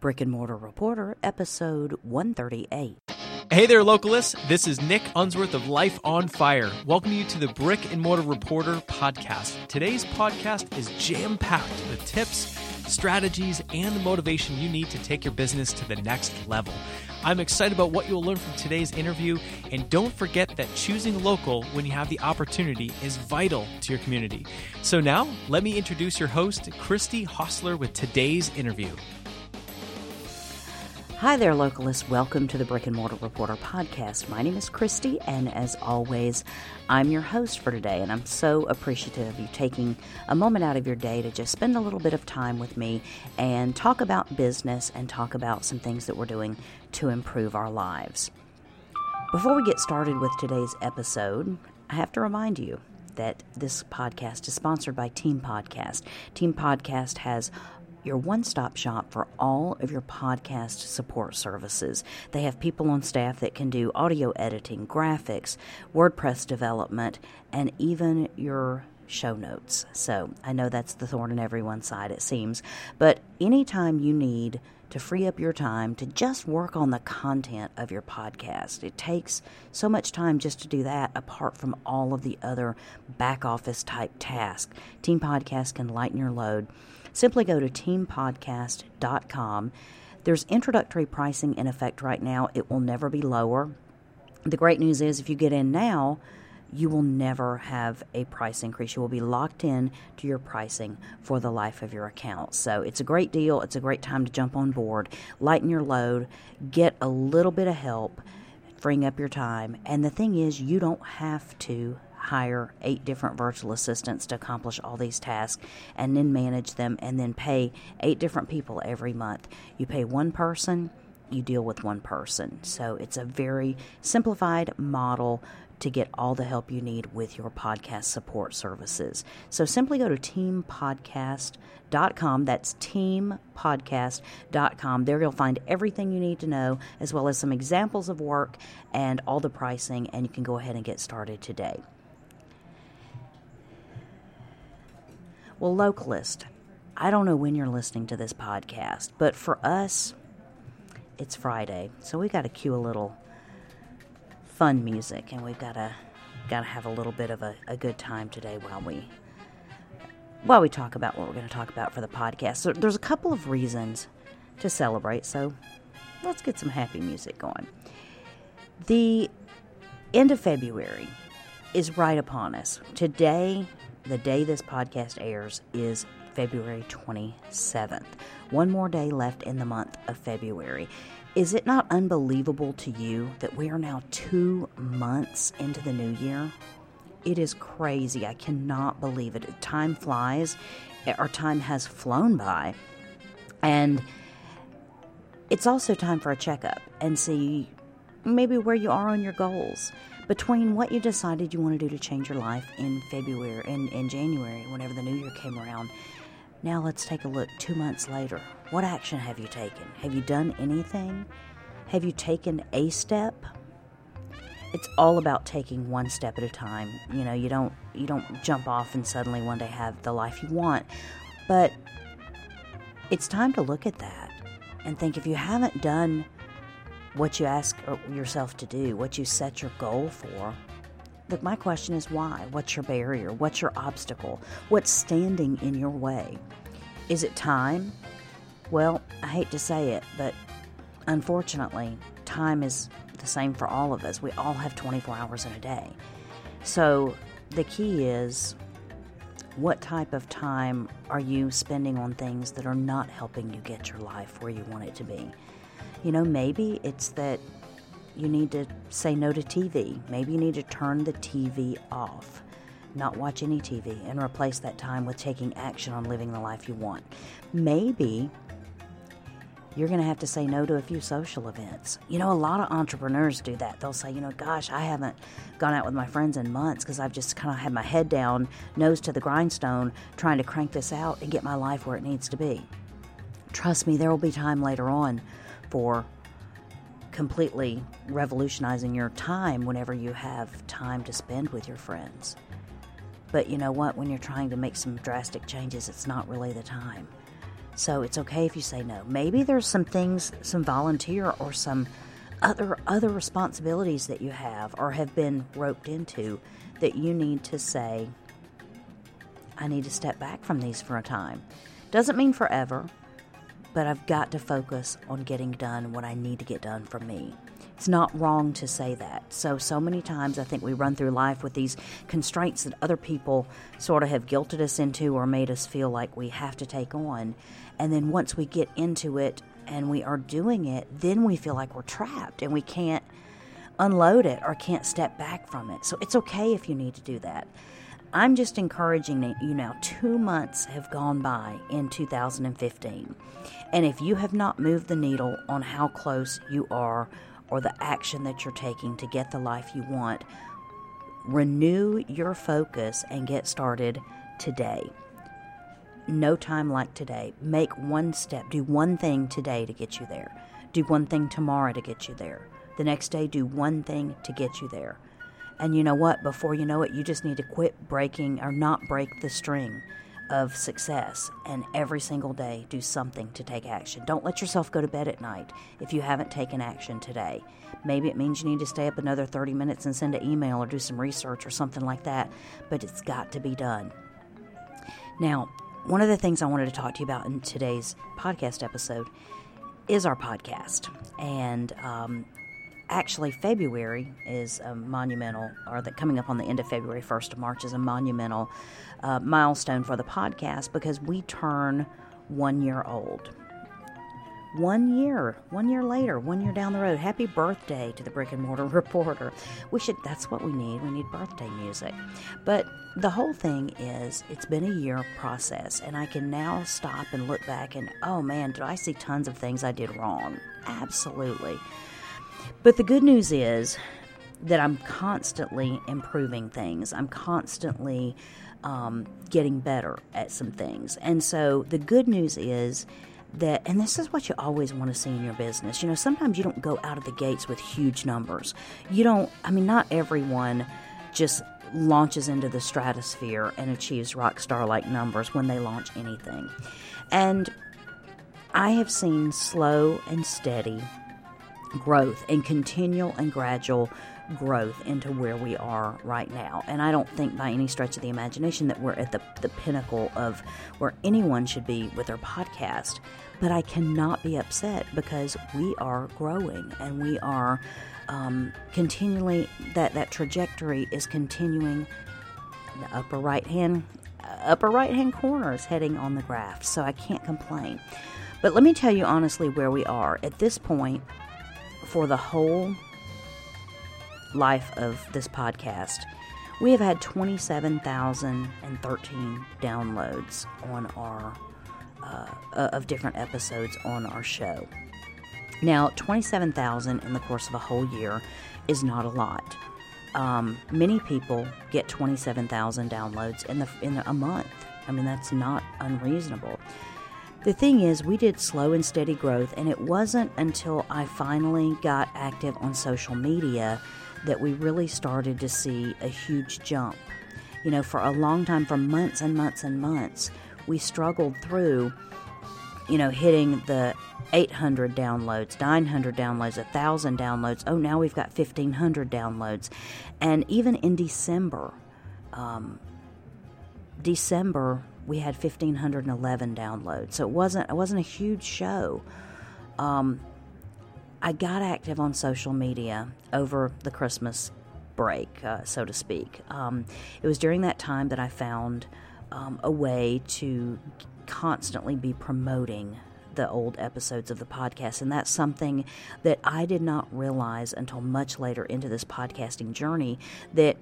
Brick and Mortar Reporter, episode 138. Hey there, localists. This is Nick Unsworth of Life on Fire. Welcome you to the Brick and Mortar Reporter podcast. Today's podcast is jam packed with tips, strategies, and the motivation you need to take your business to the next level. I'm excited about what you'll learn from today's interview, and don't forget that choosing local when you have the opportunity is vital to your community. So now, let me introduce your host, Christy Hostler, with today's interview. Hi there, localists. Welcome to the Brick and Mortar Reporter podcast. My name is Christy, and as always, I'm your host for today. And I'm so appreciative of you taking a moment out of your day to just spend a little bit of time with me and talk about business and talk about some things that we're doing to improve our lives. Before we get started with today's episode, I have to remind you that this podcast is sponsored by Team Podcast. Team Podcast has your one stop shop for all of your podcast support services. They have people on staff that can do audio editing, graphics, WordPress development, and even your show notes. So I know that's the thorn in everyone's side, it seems. But anytime you need to free up your time to just work on the content of your podcast. It takes so much time just to do that, apart from all of the other back office type tasks. Team Podcast can lighten your load simply go to teampodcast.com. There's introductory pricing in effect right now. It will never be lower. The great news is if you get in now, you will never have a price increase. You will be locked in to your pricing for the life of your account. So it's a great deal. It's a great time to jump on board, lighten your load, get a little bit of help, freeing up your time. And the thing is, you don't have to hire eight different virtual assistants to accomplish all these tasks and then manage them and then pay eight different people every month. You pay one person, you deal with one person. So it's a very simplified model to get all the help you need with your podcast support services. So simply go to teampodcast.com. That's teampodcast.com. There you'll find everything you need to know, as well as some examples of work and all the pricing, and you can go ahead and get started today. Well, localist, I don't know when you're listening to this podcast, but for us, it's Friday, so we got to cue a little fun music, and we've got to got to have a little bit of a, a good time today while we while we talk about what we're going to talk about for the podcast. So there's a couple of reasons to celebrate, so let's get some happy music going. The end of February is right upon us. Today the day this podcast airs is February 27th. One more day left in the month of February. Is it not unbelievable to you that we are now two months into the new year? It is crazy. I cannot believe it. Time flies, our time has flown by. And it's also time for a checkup and see maybe where you are on your goals between what you decided you want to do to change your life in February in, in January, whenever the new year came around. Now let's take a look two months later. What action have you taken? Have you done anything? Have you taken a step? It's all about taking one step at a time. You know, you don't you don't jump off and suddenly one day have the life you want. But it's time to look at that and think if you haven't done what you ask er, yourself to do, what you set your goal for. But my question is why? What's your barrier? What's your obstacle? What's standing in your way? Is it time? Well, I hate to say it, but unfortunately, time is the same for all of us. We all have 24 hours in a day. So the key is what type of time are you spending on things that are not helping you get your life where you want it to be? You know, maybe it's that you need to say no to TV. Maybe you need to turn the TV off, not watch any TV, and replace that time with taking action on living the life you want. Maybe you're going to have to say no to a few social events. You know, a lot of entrepreneurs do that. They'll say, you know, gosh, I haven't gone out with my friends in months because I've just kind of had my head down, nose to the grindstone, trying to crank this out and get my life where it needs to be. Trust me, there will be time later on for completely revolutionizing your time whenever you have time to spend with your friends. But you know what? When you're trying to make some drastic changes, it's not really the time. So it's okay if you say no. Maybe there's some things, some volunteer or some other other responsibilities that you have or have been roped into that you need to say I need to step back from these for a time. Doesn't mean forever, but I've got to focus on getting done what I need to get done for me. It's not wrong to say that. So, so many times I think we run through life with these constraints that other people sort of have guilted us into or made us feel like we have to take on. And then once we get into it and we are doing it, then we feel like we're trapped and we can't unload it or can't step back from it. So, it's okay if you need to do that. I'm just encouraging you now. Two months have gone by in 2015. And if you have not moved the needle on how close you are or the action that you're taking to get the life you want, renew your focus and get started today. No time like today. Make one step. Do one thing today to get you there. Do one thing tomorrow to get you there. The next day, do one thing to get you there. And you know what? Before you know it, you just need to quit breaking or not break the string of success and every single day do something to take action. Don't let yourself go to bed at night if you haven't taken action today. Maybe it means you need to stay up another 30 minutes and send an email or do some research or something like that, but it's got to be done. Now, one of the things I wanted to talk to you about in today's podcast episode is our podcast. And um, actually February is a monumental, or that coming up on the end of February, 1st of March is a monumental uh, milestone for the podcast because we turn one year old. One year, one year later, one year down the road. Happy birthday to the brick and mortar reporter. We should, that's what we need. We need birthday music. But the whole thing is, it's been a year process, and I can now stop and look back and, oh man, did I see tons of things I did wrong? Absolutely. But the good news is that I'm constantly improving things. I'm constantly um, getting better at some things. And so the good news is that, and this is what you always want to see in your business. You know, sometimes you don't go out of the gates with huge numbers. You don't, I mean, not everyone just launches into the stratosphere and achieves rock star like numbers when they launch anything. And I have seen slow and steady growth and continual and gradual growth into where we are right now. And I don't think by any stretch of the imagination that we're at the, the pinnacle of where anyone should be with their podcast. But I cannot be upset because we are growing and we are um, continually, that, that trajectory is continuing. The upper right hand upper right hand corner is heading on the graph, so I can't complain. But let me tell you honestly where we are. At this point, for the whole life of this podcast, we have had 27,013 downloads on our uh, of different episodes on our show. Now, 27,000 in the course of a whole year is not a lot. Um, many people get 27,000 downloads in the in a month. I mean, that's not unreasonable. The thing is, we did slow and steady growth, and it wasn't until I finally got active on social media that we really started to see a huge jump. You know, for a long time, for months and months and months, we struggled through, you know, hitting the 800 downloads, 900 downloads, 1,000 downloads. Oh, now we've got 1,500 downloads. And even in December, um, December, we had 1511 downloads. So it wasn't it wasn't a huge show. Um, i got active on social media over the christmas break uh, so to speak. Um, it was during that time that i found um, a way to constantly be promoting the old episodes of the podcast. And that's something that I did not realize until much later into this podcasting journey that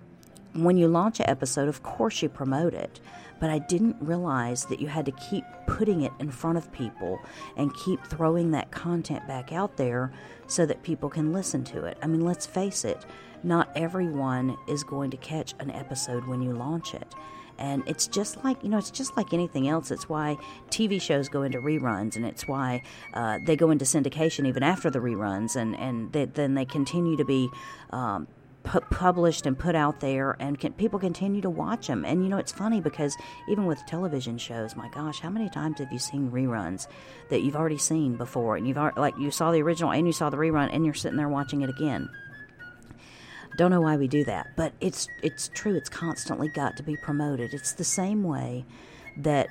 when you launch an episode, of course you promote it but I didn't realize that you had to keep putting it in front of people and keep throwing that content back out there so that people can listen to it. I mean, let's face it, not everyone is going to catch an episode when you launch it. And it's just like, you know, it's just like anything else. It's why TV shows go into reruns, and it's why uh, they go into syndication even after the reruns, and, and they, then they continue to be um, pu- published and put out there, and can, people continue to watch them. And you know, it's funny because even with television shows, my gosh, how many times have you seen reruns that you've already seen before, and you've already, like you saw the original and you saw the rerun, and you're sitting there watching it again. Don't know why we do that, but it's it's true. It's constantly got to be promoted. It's the same way that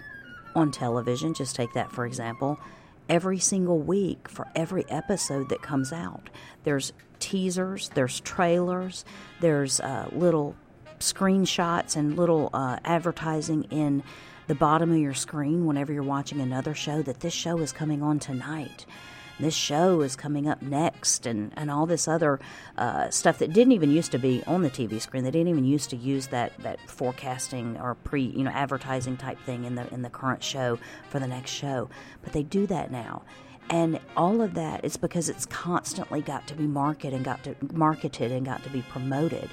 on television, just take that for example, every single week for every episode that comes out, there's teasers, there's trailers, there's uh, little screenshots and little uh, advertising in the bottom of your screen whenever you're watching another show that this show is coming on tonight this show is coming up next, and, and all this other uh, stuff that didn't even used to be on the TV screen. They didn't even used to use that, that forecasting or pre you know advertising type thing in the in the current show for the next show, but they do that now. And all of that is because it's constantly got to be marketed and got to marketed and got to be promoted.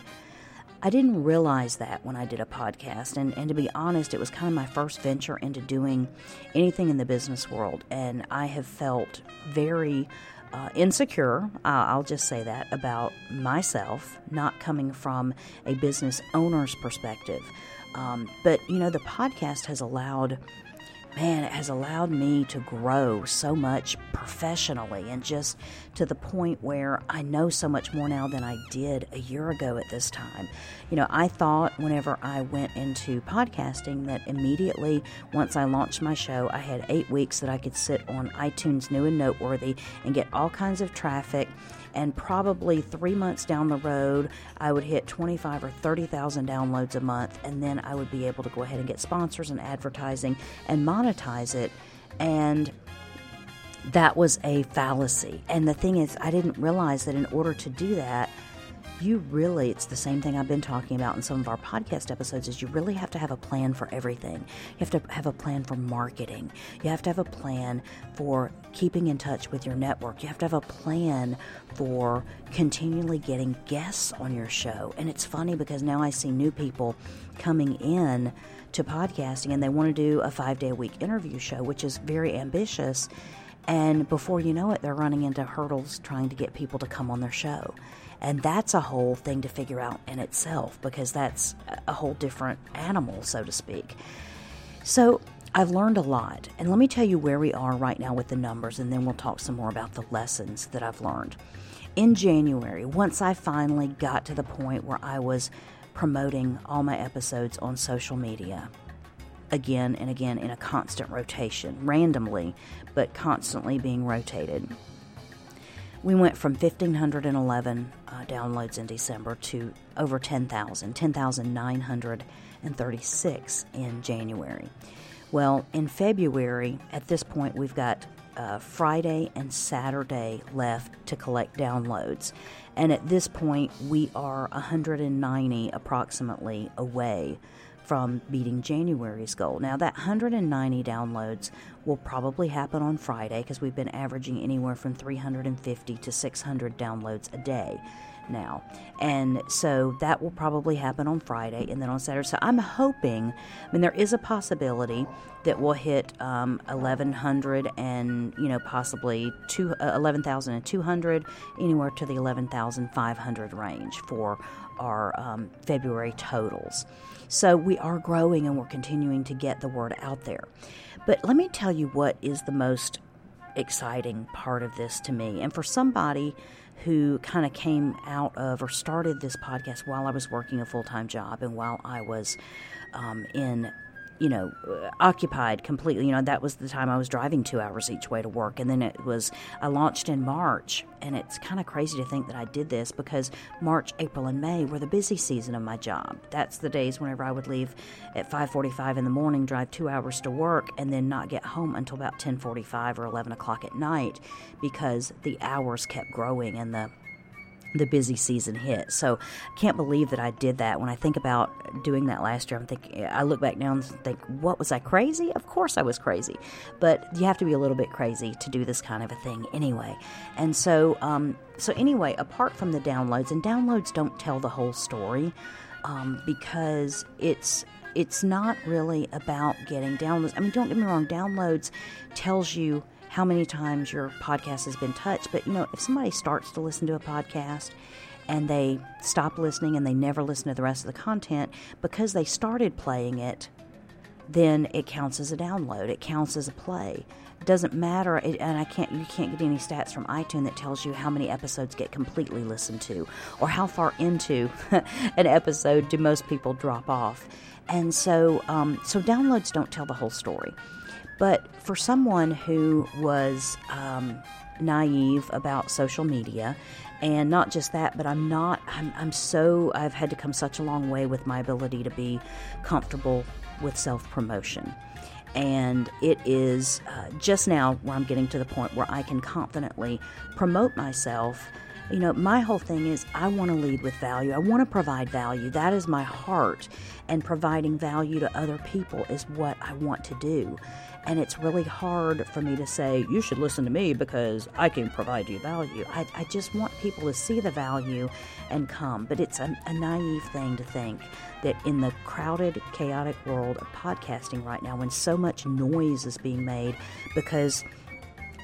I didn't realize that when I did a podcast. And, and to be honest, it was kind of my first venture into doing anything in the business world. And I have felt very uh, insecure, uh, I'll just say that, about myself, not coming from a business owner's perspective. Um, but, you know, the podcast has allowed man, it has allowed me to grow so much professionally and just to the point where I know so much more now than I did a year ago at this time. You know, I thought whenever I went into podcasting that immediately once I launched my show, I had eight weeks that I could sit on iTunes New and Noteworthy and get all kinds of traffic and probably three months down the road, I would hit 25 or 30,000 downloads a month, and then I would be able to go ahead and get sponsors and advertising and monetize it. And that was a fallacy. And the thing is, I didn't realize that in order to do that, you really it's the same thing I've been talking about in some of our podcast episodes is you really have to have a plan for everything. You have to have a plan for marketing. You have to have a plan for keeping in touch with your network. You have to have a plan for continually getting guests on your show. And it's funny because now I see new people coming in to podcasting and they want to do a 5-day a week interview show, which is very ambitious. And before you know it, they're running into hurdles trying to get people to come on their show. And that's a whole thing to figure out in itself because that's a whole different animal, so to speak. So I've learned a lot. And let me tell you where we are right now with the numbers, and then we'll talk some more about the lessons that I've learned. In January, once I finally got to the point where I was promoting all my episodes on social media, again and again in a constant rotation, randomly, but constantly being rotated we went from 1,511 uh, downloads in December to over 10,000, 10,936 in January. Well, in February, at this point, we've got uh, Friday and Saturday left to collect downloads. And at this point, we are 190 approximately away from beating January's goal. Now, that 190 downloads will probably happen on Friday because we've been averaging anywhere from 350 to 600 downloads a day now. And so that will probably happen on Friday and then on Saturday. So I'm hoping, I mean, there is a possibility that we'll hit um, 1,100 and, you know, possibly uh, 11,200, anywhere to the 11,500 range for our um, February totals. So we are growing and we're continuing to get the word out there. But let me tell you what is the most exciting part of this to me. And for somebody who kind of came out of or started this podcast while I was working a full time job and while I was um, in you know, uh, occupied completely. You know, that was the time I was driving two hours each way to work. And then it was, I launched in March. And it's kind of crazy to think that I did this because March, April, and May were the busy season of my job. That's the days whenever I would leave at 5.45 in the morning, drive two hours to work, and then not get home until about 10.45 or 11 o'clock at night because the hours kept growing and the the busy season hit. So I can't believe that I did that. When I think about doing that last year, I'm thinking I look back now and think, what was I crazy? Of course I was crazy, but you have to be a little bit crazy to do this kind of a thing anyway. And so, um, so anyway, apart from the downloads, and downloads don't tell the whole story um, because it's it's not really about getting downloads. I mean, don't get me wrong, downloads tells you how many times your podcast has been touched. But you know, if somebody starts to listen to a podcast and they stop listening and they never listen to the rest of the content because they started playing it, then it counts as a download. It counts as a play. It doesn't matter, it, and I can't. You can't get any stats from iTunes that tells you how many episodes get completely listened to, or how far into an episode do most people drop off. And so, um, so downloads don't tell the whole story. But for someone who was um, naive about social media, and not just that, but I'm not, I'm, I'm so, I've had to come such a long way with my ability to be comfortable with self promotion. And it is uh, just now where I'm getting to the point where I can confidently promote myself. You know, my whole thing is I want to lead with value. I want to provide value. That is my heart. And providing value to other people is what I want to do. And it's really hard for me to say, you should listen to me because I can provide you value. I, I just want people to see the value and come. But it's a, a naive thing to think that in the crowded, chaotic world of podcasting right now, when so much noise is being made because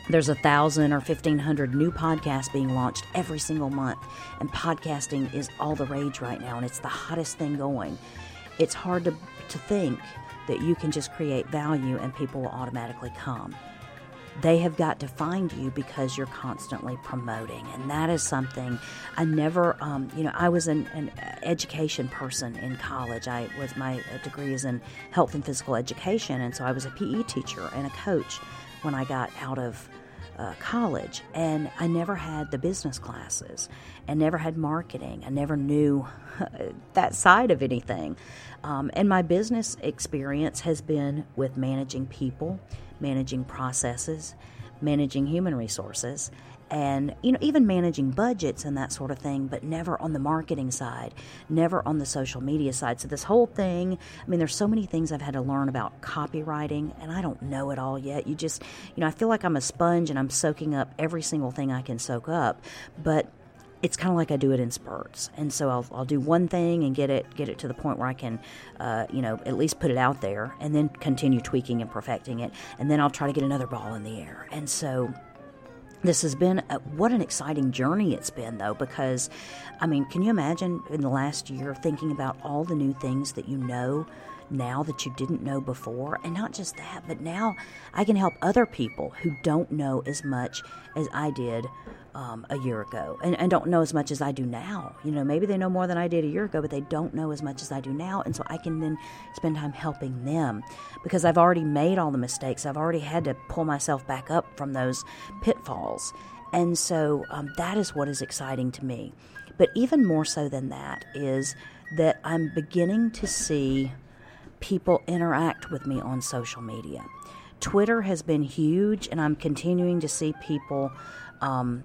there's a thousand or fifteen hundred new podcasts being launched every single month, and podcasting is all the rage right now, and it's the hottest thing going. It's hard to, to think that you can just create value and people will automatically come. They have got to find you because you're constantly promoting. And that is something I never, um, you know, I was an, an, education person in college. I was, my degree is in health and physical education. And so I was a PE teacher and a coach when I got out of uh, college, and I never had the business classes, and never had marketing. I never knew that side of anything. Um, and my business experience has been with managing people, managing processes, managing human resources, and you know even managing budgets and that sort of thing but never on the marketing side never on the social media side. So this whole thing i mean there's so many things i've had to learn about copywriting and i don't know it all yet. You just you know i feel like i'm a sponge and i'm soaking up every single thing i can soak up but it's kind of like I do it in spurts, and so I'll, I'll do one thing and get it get it to the point where I can, uh, you know, at least put it out there, and then continue tweaking and perfecting it, and then I'll try to get another ball in the air, and so this has been a, what an exciting journey it's been though because i mean can you imagine in the last year thinking about all the new things that you know now that you didn't know before and not just that but now i can help other people who don't know as much as i did um, a year ago and, and don't know as much as I do now. You know, maybe they know more than I did a year ago, but they don't know as much as I do now. And so I can then spend time helping them because I've already made all the mistakes. I've already had to pull myself back up from those pitfalls. And so um, that is what is exciting to me. But even more so than that is that I'm beginning to see people interact with me on social media. Twitter has been huge, and I'm continuing to see people um,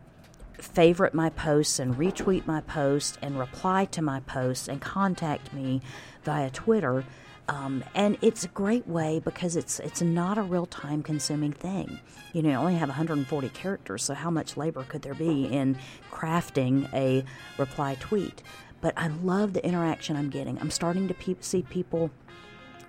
favorite my posts and retweet my posts and reply to my posts and contact me via Twitter. Um, and it's a great way because it's it's not a real time consuming thing. You know, you only have 140 characters, so how much labor could there be in crafting a reply tweet? But I love the interaction I'm getting. I'm starting to pe- see people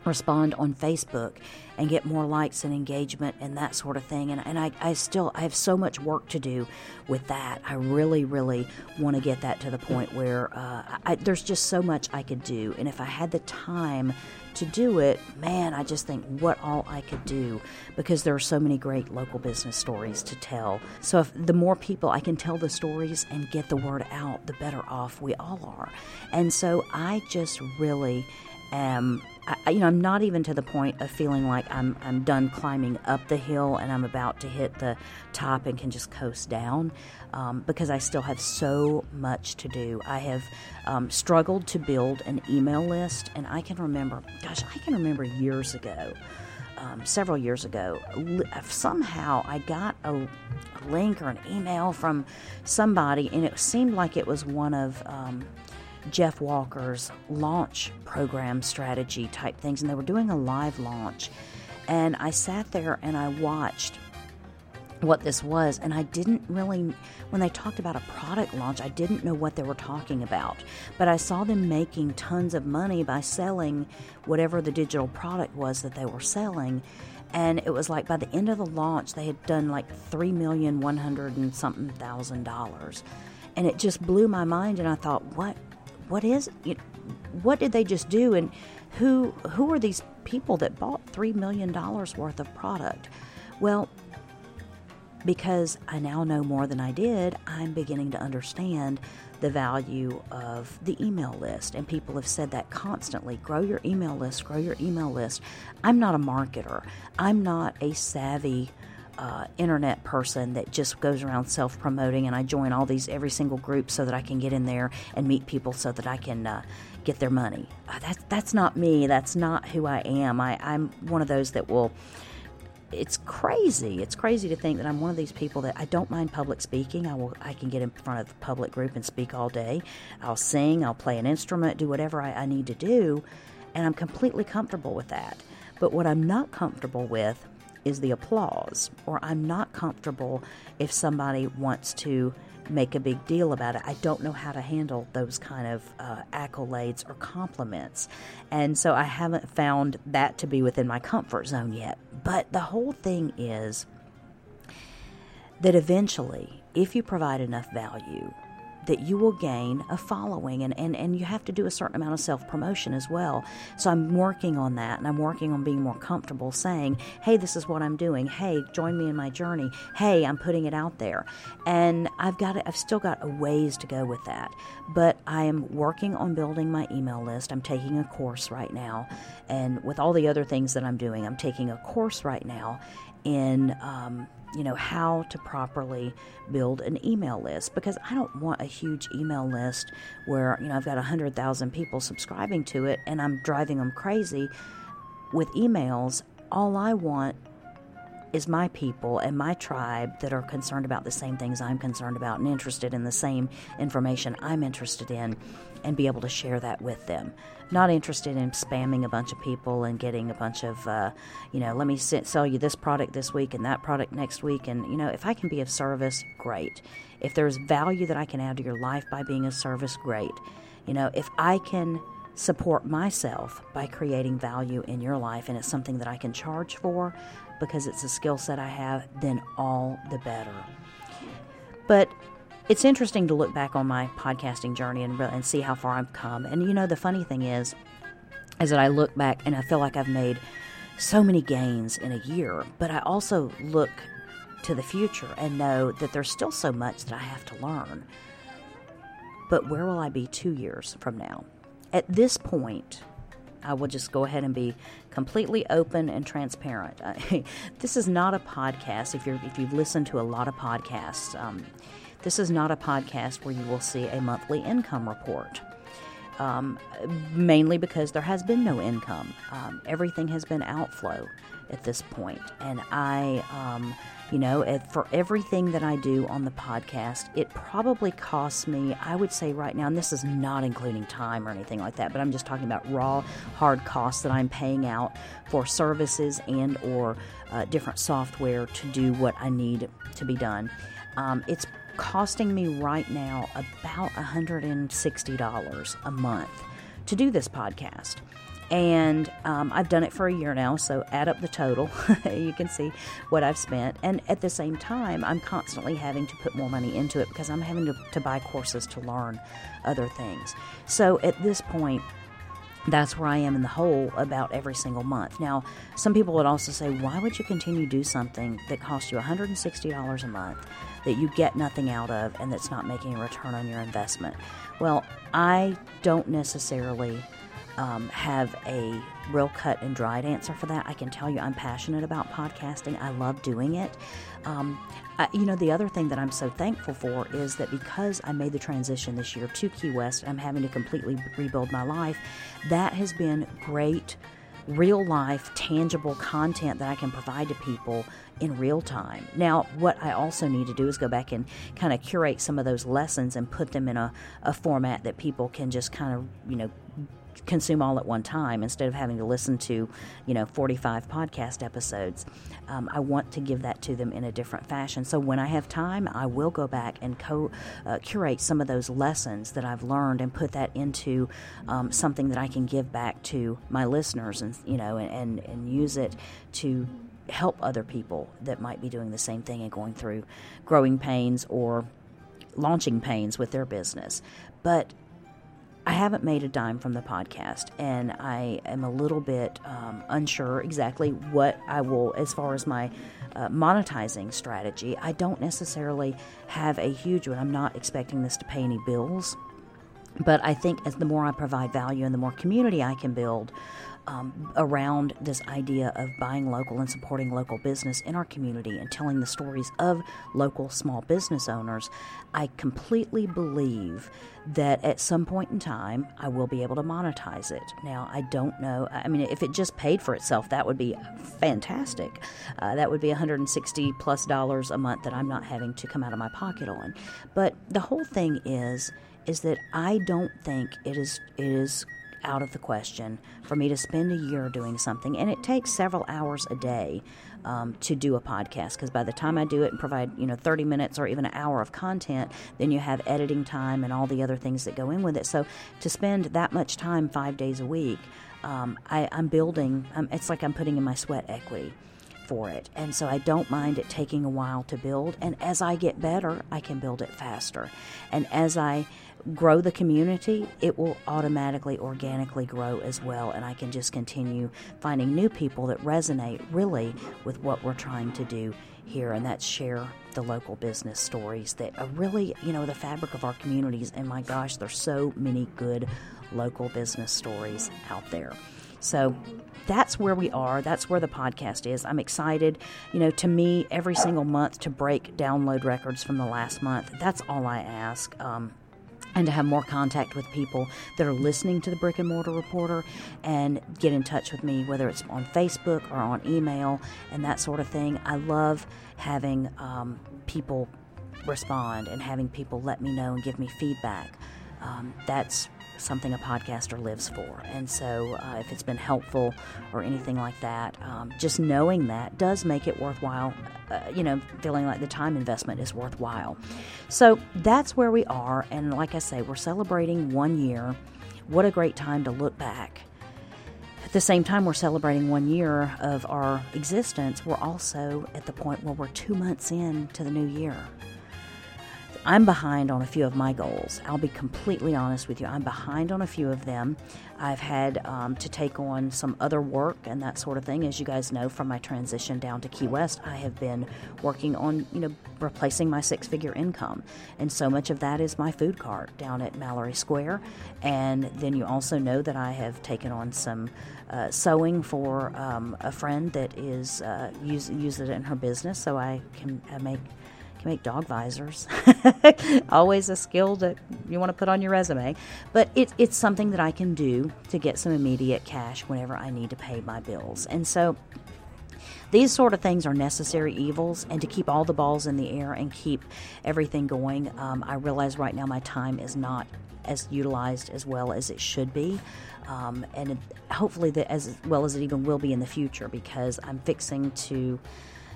respond on Facebook and get more likes and engagement and that sort of thing. And, and I, I still I have so much work to do with that. I really, really want to get that to the point where uh, I, there's just so much I could do. And if I had the time to do it, man, I just think what all I could do because there are so many great local business stories to tell. So if the more people I can tell the stories and get the word out, the better off we all are. And so I just really am I, you know, I'm not even to the point of feeling like I'm I'm done climbing up the hill and I'm about to hit the top and can just coast down, um, because I still have so much to do. I have um, struggled to build an email list, and I can remember, gosh, I can remember years ago. Um, several years ago, somehow I got a, a, link or an email from somebody, and it seemed like it was one of um, Jeff Walker's launch program strategy type things, and they were doing a live launch. And I sat there and I watched what this was, and I didn't really, when they talked about a product launch, I didn't know what they were talking about. But I saw them making tons of money by selling whatever the digital product was that they were selling. And it was like by the end of the launch, they had done like three million one hundred and something thousand dollars and it just blew my mind. And I thought, what, what is, what did they just do? And who, who are these people that bought three million dollars worth of product? Well, because I now know more than I did, I'm beginning to understand the value of the email list. And people have said that constantly grow your email list, grow your email list. I'm not a marketer, I'm not a savvy. Uh, internet person that just goes around self promoting, and I join all these every single group so that I can get in there and meet people so that I can uh, get their money. Uh, that's that's not me. That's not who I am. I, I'm one of those that will it's crazy. It's crazy to think that I'm one of these people that I don't mind public speaking. I will. I can get in front of the public group and speak all day. I'll sing. I'll play an instrument. Do whatever I, I need to do, and I'm completely comfortable with that. But what I'm not comfortable with is the applause, or I'm not comfortable if somebody wants to make a big deal about it. I don't know how to handle those kind of uh, accolades or compliments. And so I haven't found that to be within my comfort zone yet. But the whole thing is that eventually, if you provide enough value, that you will gain a following and, and, and you have to do a certain amount of self promotion as well. So I'm working on that and I'm working on being more comfortable saying, hey, this is what I'm doing. Hey, join me in my journey. Hey, I'm putting it out there. And I've got it, I've still got a ways to go with that. But I am working on building my email list. I'm taking a course right now. And with all the other things that I'm doing, I'm taking a course right now in um, you know, how to properly build an email list because I don't want a huge email list where, you know, I've got 100,000 people subscribing to it and I'm driving them crazy with emails. All I want is my people and my tribe that are concerned about the same things I'm concerned about and interested in the same information I'm interested in and be able to share that with them. Not interested in spamming a bunch of people and getting a bunch of, uh, you know, let me sit, sell you this product this week and that product next week. And, you know, if I can be of service, great. If there's value that I can add to your life by being of service, great. You know, if I can support myself by creating value in your life and it's something that I can charge for because it's a skill set I have, then all the better. But it's interesting to look back on my podcasting journey and, and see how far I've come. And you know, the funny thing is, is that I look back and I feel like I've made so many gains in a year, but I also look to the future and know that there's still so much that I have to learn. But where will I be two years from now? At this point, I will just go ahead and be completely open and transparent. this is not a podcast. If you're if you've listened to a lot of podcasts, um, this is not a podcast where you will see a monthly income report. Um, mainly because there has been no income. Um, everything has been outflow at this point, and I, um, you know, for everything that I do on the podcast, it probably costs me. I would say right now, and this is not including time or anything like that, but I'm just talking about raw, hard costs that I'm paying out for services and or uh, different software to do what I need to be done. Um, it's costing me right now about $160 a month to do this podcast. And um, I've done it for a year now, so add up the total. you can see what I've spent. And at the same time, I'm constantly having to put more money into it because I'm having to, to buy courses to learn other things. So at this point, that's where I am in the hole about every single month. Now, some people would also say, why would you continue to do something that costs you $160 a month that you get nothing out of and that's not making a return on your investment? Well, I don't necessarily um, have a real cut and dried answer for that. I can tell you I'm passionate about podcasting. I love doing it. Um, I, you know, the other thing that I'm so thankful for is that because I made the transition this year to Key West, I'm having to completely rebuild my life. That has been great real life, tangible content that I can provide to people in real time. Now, what I also need to do is go back and kind of curate some of those lessons and put them in a, a format that people can just kind of, you know, consume all at one time instead of having to listen to, you know, 45 podcast episodes. Um, I want to give that to them in a different fashion. So when I have time, I will go back and co uh, curate some of those lessons that I've learned and put that into um, something that I can give back to my listeners and, you know, and, and, and use it to help other people that might be doing the same thing and going through growing pains or launching pains with their business. But I haven't made a dime from the podcast, and I am a little bit um, unsure exactly what I will, as far as my uh, monetizing strategy. I don't necessarily have a huge one. I'm not expecting this to pay any bills, but I think as the more I provide value and the more community I can build, um, around this idea of buying local and supporting local business in our community and telling the stories of local small business owners, I completely believe that at some point in time I will be able to monetize it. Now, I don't know. I mean, if it just paid for itself, that would be fantastic. Uh, that would be 160 plus dollars a month that I'm not having to come out of my pocket on. But the whole thing is is that I don't think it is it is out of the question for me to spend a year doing something. And it takes several hours a day um, to do a podcast because by the time I do it and provide, you know, 30 minutes or even an hour of content, then you have editing time and all the other things that go in with it. So to spend that much time five days a week, um, I, am building, um, it's like I'm putting in my sweat equity for it. And so I don't mind it taking a while to build. And as I get better, I can build it faster. And as I grow the community, it will automatically, organically grow as well. And I can just continue finding new people that resonate really with what we're trying to do here, and that's share the local business stories that are really, you know, the fabric of our communities. And my gosh, there's so many good local business stories out there. So that's where we are. That's where the podcast is. I'm excited. You know, to me, every single month to break download records from the last month, that's all I ask. Um, and to have more contact with people that are listening to the Brick and Mortar Reporter and get in touch with me, whether it's on Facebook or on email and that sort of thing. I love having um, people respond and having people let me know and give me feedback. Um, that's something a podcaster lives for. And so, uh, if it's been helpful or anything like that, um, just knowing that does make it worthwhile. Uh, you know, feeling like the time investment is worthwhile. So, that's where we are. And like I say, we're celebrating one year. What a great time to look back. At the same time, we're celebrating one year of our existence. We're also at the point where we're two months in to the new year. I'm behind on a few of my goals. I'll be completely honest with you. I'm behind on a few of them. I've had um, to take on some other work and that sort of thing. As you guys know from my transition down to Key West, I have been working on, you know, replacing my six figure income. And so much of that is my food cart down at Mallory Square. And then you also know that I have taken on some uh, sewing for um, a friend that is uh, use, it in her business so I can make can make dog visors. Always a skill that you want to put on your resume. But it, it's something that I can do to get some immediate cash whenever I need to pay my bills. And so these sort of things are necessary evils, and to keep all the balls in the air and keep everything going, um, I realize right now my time is not as utilized as well as it should be. Um, and hopefully, the, as well as it even will be in the future, because I'm fixing to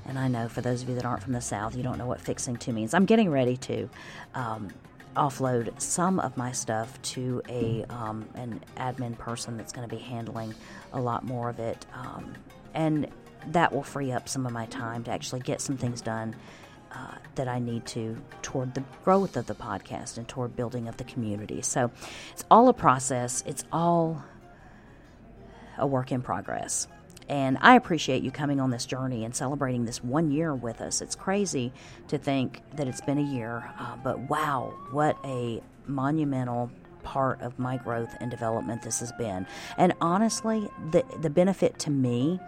and I know for those of you that aren't from the South, you don't know what fixing to means. I'm getting ready to um, offload some of my stuff to a um, an admin person that's going to be handling a lot more of it, um, and that will free up some of my time to actually get some things done. Uh, that I need to toward the growth of the podcast and toward building of the community. So it's all a process. It's all a work in progress. And I appreciate you coming on this journey and celebrating this one year with us. It's crazy to think that it's been a year, uh, but wow, what a monumental part of my growth and development this has been. And honestly, the the benefit to me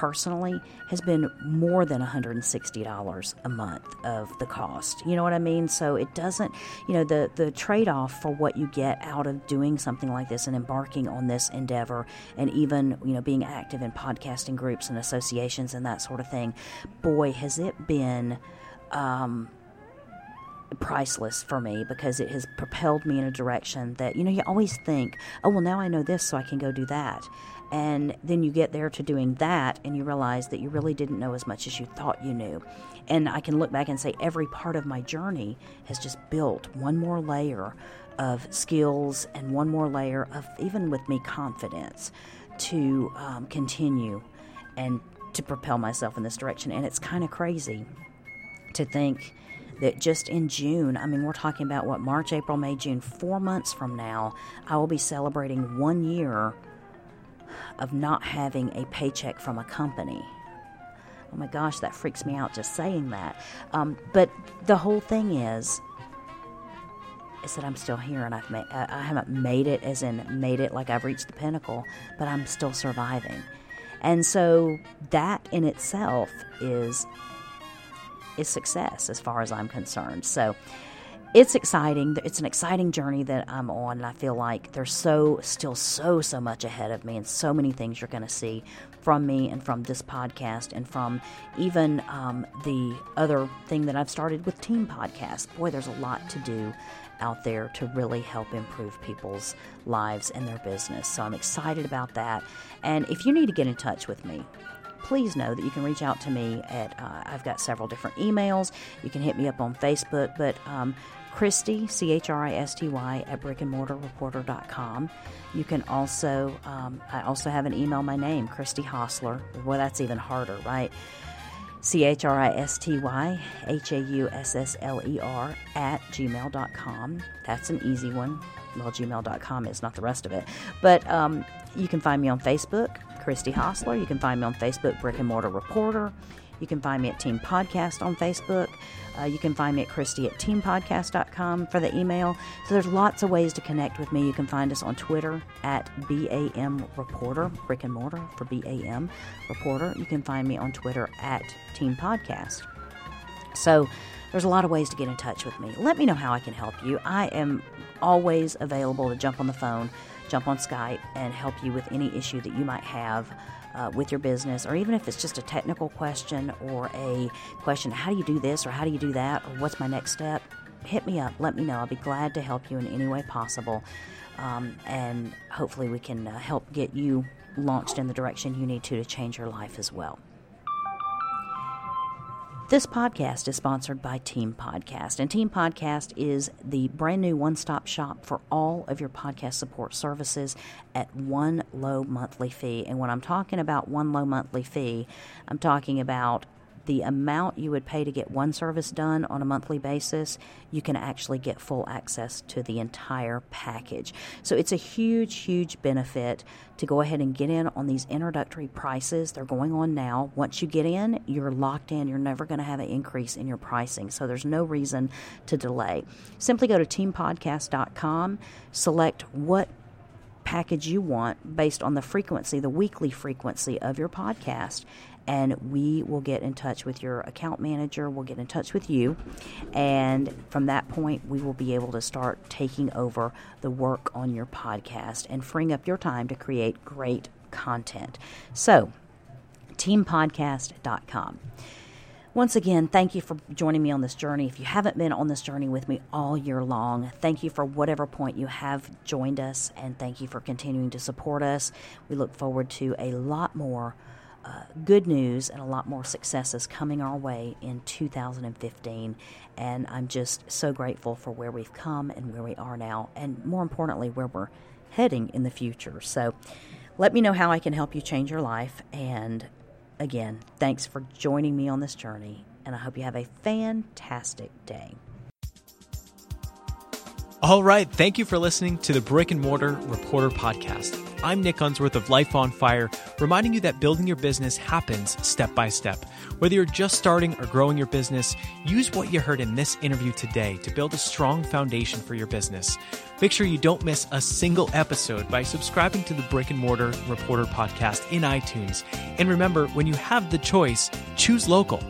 personally has been more than $160 a month of the cost. You know what I mean? So it doesn't, you know, the, the trade off for what you get out of doing something like this and embarking on this endeavor and even, you know, being active in podcasting groups and associations and that sort of thing, boy, has it been. Um, priceless for me because it has propelled me in a direction that you know you always think oh well now i know this so i can go do that and then you get there to doing that and you realize that you really didn't know as much as you thought you knew. And I can look back and say every part of my journey has just built one more layer of skills and one more layer of, even with me, confidence to um, continue and to propel myself in this direction. And it's kind of crazy to think that just in June, I mean, we're talking about what, March, April, May, June, four months from now, I will be celebrating one year of not having a paycheck from a company. Oh my gosh, that freaks me out just saying that. Um, but the whole thing is, is that I'm still here and I've made, I haven't made it as in made it like I've reached the pinnacle, but I'm still surviving. And so that in itself is is success as far as I'm concerned. So it's exciting. It's an exciting journey that I'm on, and I feel like there's so still so so much ahead of me, and so many things you're going to see from me and from this podcast, and from even um, the other thing that I've started with Team Podcast. Boy, there's a lot to do out there to really help improve people's lives and their business. So I'm excited about that. And if you need to get in touch with me, please know that you can reach out to me at, uh, I've got several different emails. You can hit me up on Facebook, but um, Christy, C H R I S T Y, at brickandmortarreporter.com. You can also, um, I also have an email, my name, Christy Haussler. Well, that's even harder, right? C H R I S T Y H A U S S L E R at gmail.com. That's an easy one. Well, gmail.com is not the rest of it. But um, you can find me on Facebook, Christy Haussler. You can find me on Facebook, Brick and Mortar Reporter. You can find me at Team Podcast on Facebook. Uh, you can find me at Christy at teampodcast.com for the email. So there's lots of ways to connect with me. You can find us on Twitter at BAM Reporter, Brick and Mortar for BAM Reporter. You can find me on Twitter at Team Podcast. So there's a lot of ways to get in touch with me. Let me know how I can help you. I am always available to jump on the phone, jump on Skype, and help you with any issue that you might have uh, with your business, or even if it's just a technical question or a question, how do you do this or how do you do that, or what's my next step, hit me up. Let me know. I'll be glad to help you in any way possible. Um, and hopefully, we can uh, help get you launched in the direction you need to to change your life as well. This podcast is sponsored by Team Podcast, and Team Podcast is the brand new one stop shop for all of your podcast support services at one low monthly fee. And when I'm talking about one low monthly fee, I'm talking about the amount you would pay to get one service done on a monthly basis, you can actually get full access to the entire package. So it's a huge, huge benefit to go ahead and get in on these introductory prices. They're going on now. Once you get in, you're locked in. You're never going to have an increase in your pricing. So there's no reason to delay. Simply go to teampodcast.com, select what package you want based on the frequency, the weekly frequency of your podcast, and we will get in touch with your account manager. We'll get in touch with you, and from that point, we will be able to start taking over the work on your podcast and freeing up your time to create great content. So, teampodcast.com. Once again, thank you for joining me on this journey. If you haven't been on this journey with me all year long, thank you for whatever point you have joined us, and thank you for continuing to support us. We look forward to a lot more uh, good news and a lot more successes coming our way in 2015. And I'm just so grateful for where we've come and where we are now, and more importantly, where we're heading in the future. So let me know how I can help you change your life. And again, thanks for joining me on this journey, and I hope you have a fantastic day. All right. Thank you for listening to the Brick and Mortar Reporter Podcast. I'm Nick Unsworth of Life on Fire, reminding you that building your business happens step by step. Whether you're just starting or growing your business, use what you heard in this interview today to build a strong foundation for your business. Make sure you don't miss a single episode by subscribing to the Brick and Mortar Reporter Podcast in iTunes. And remember, when you have the choice, choose local.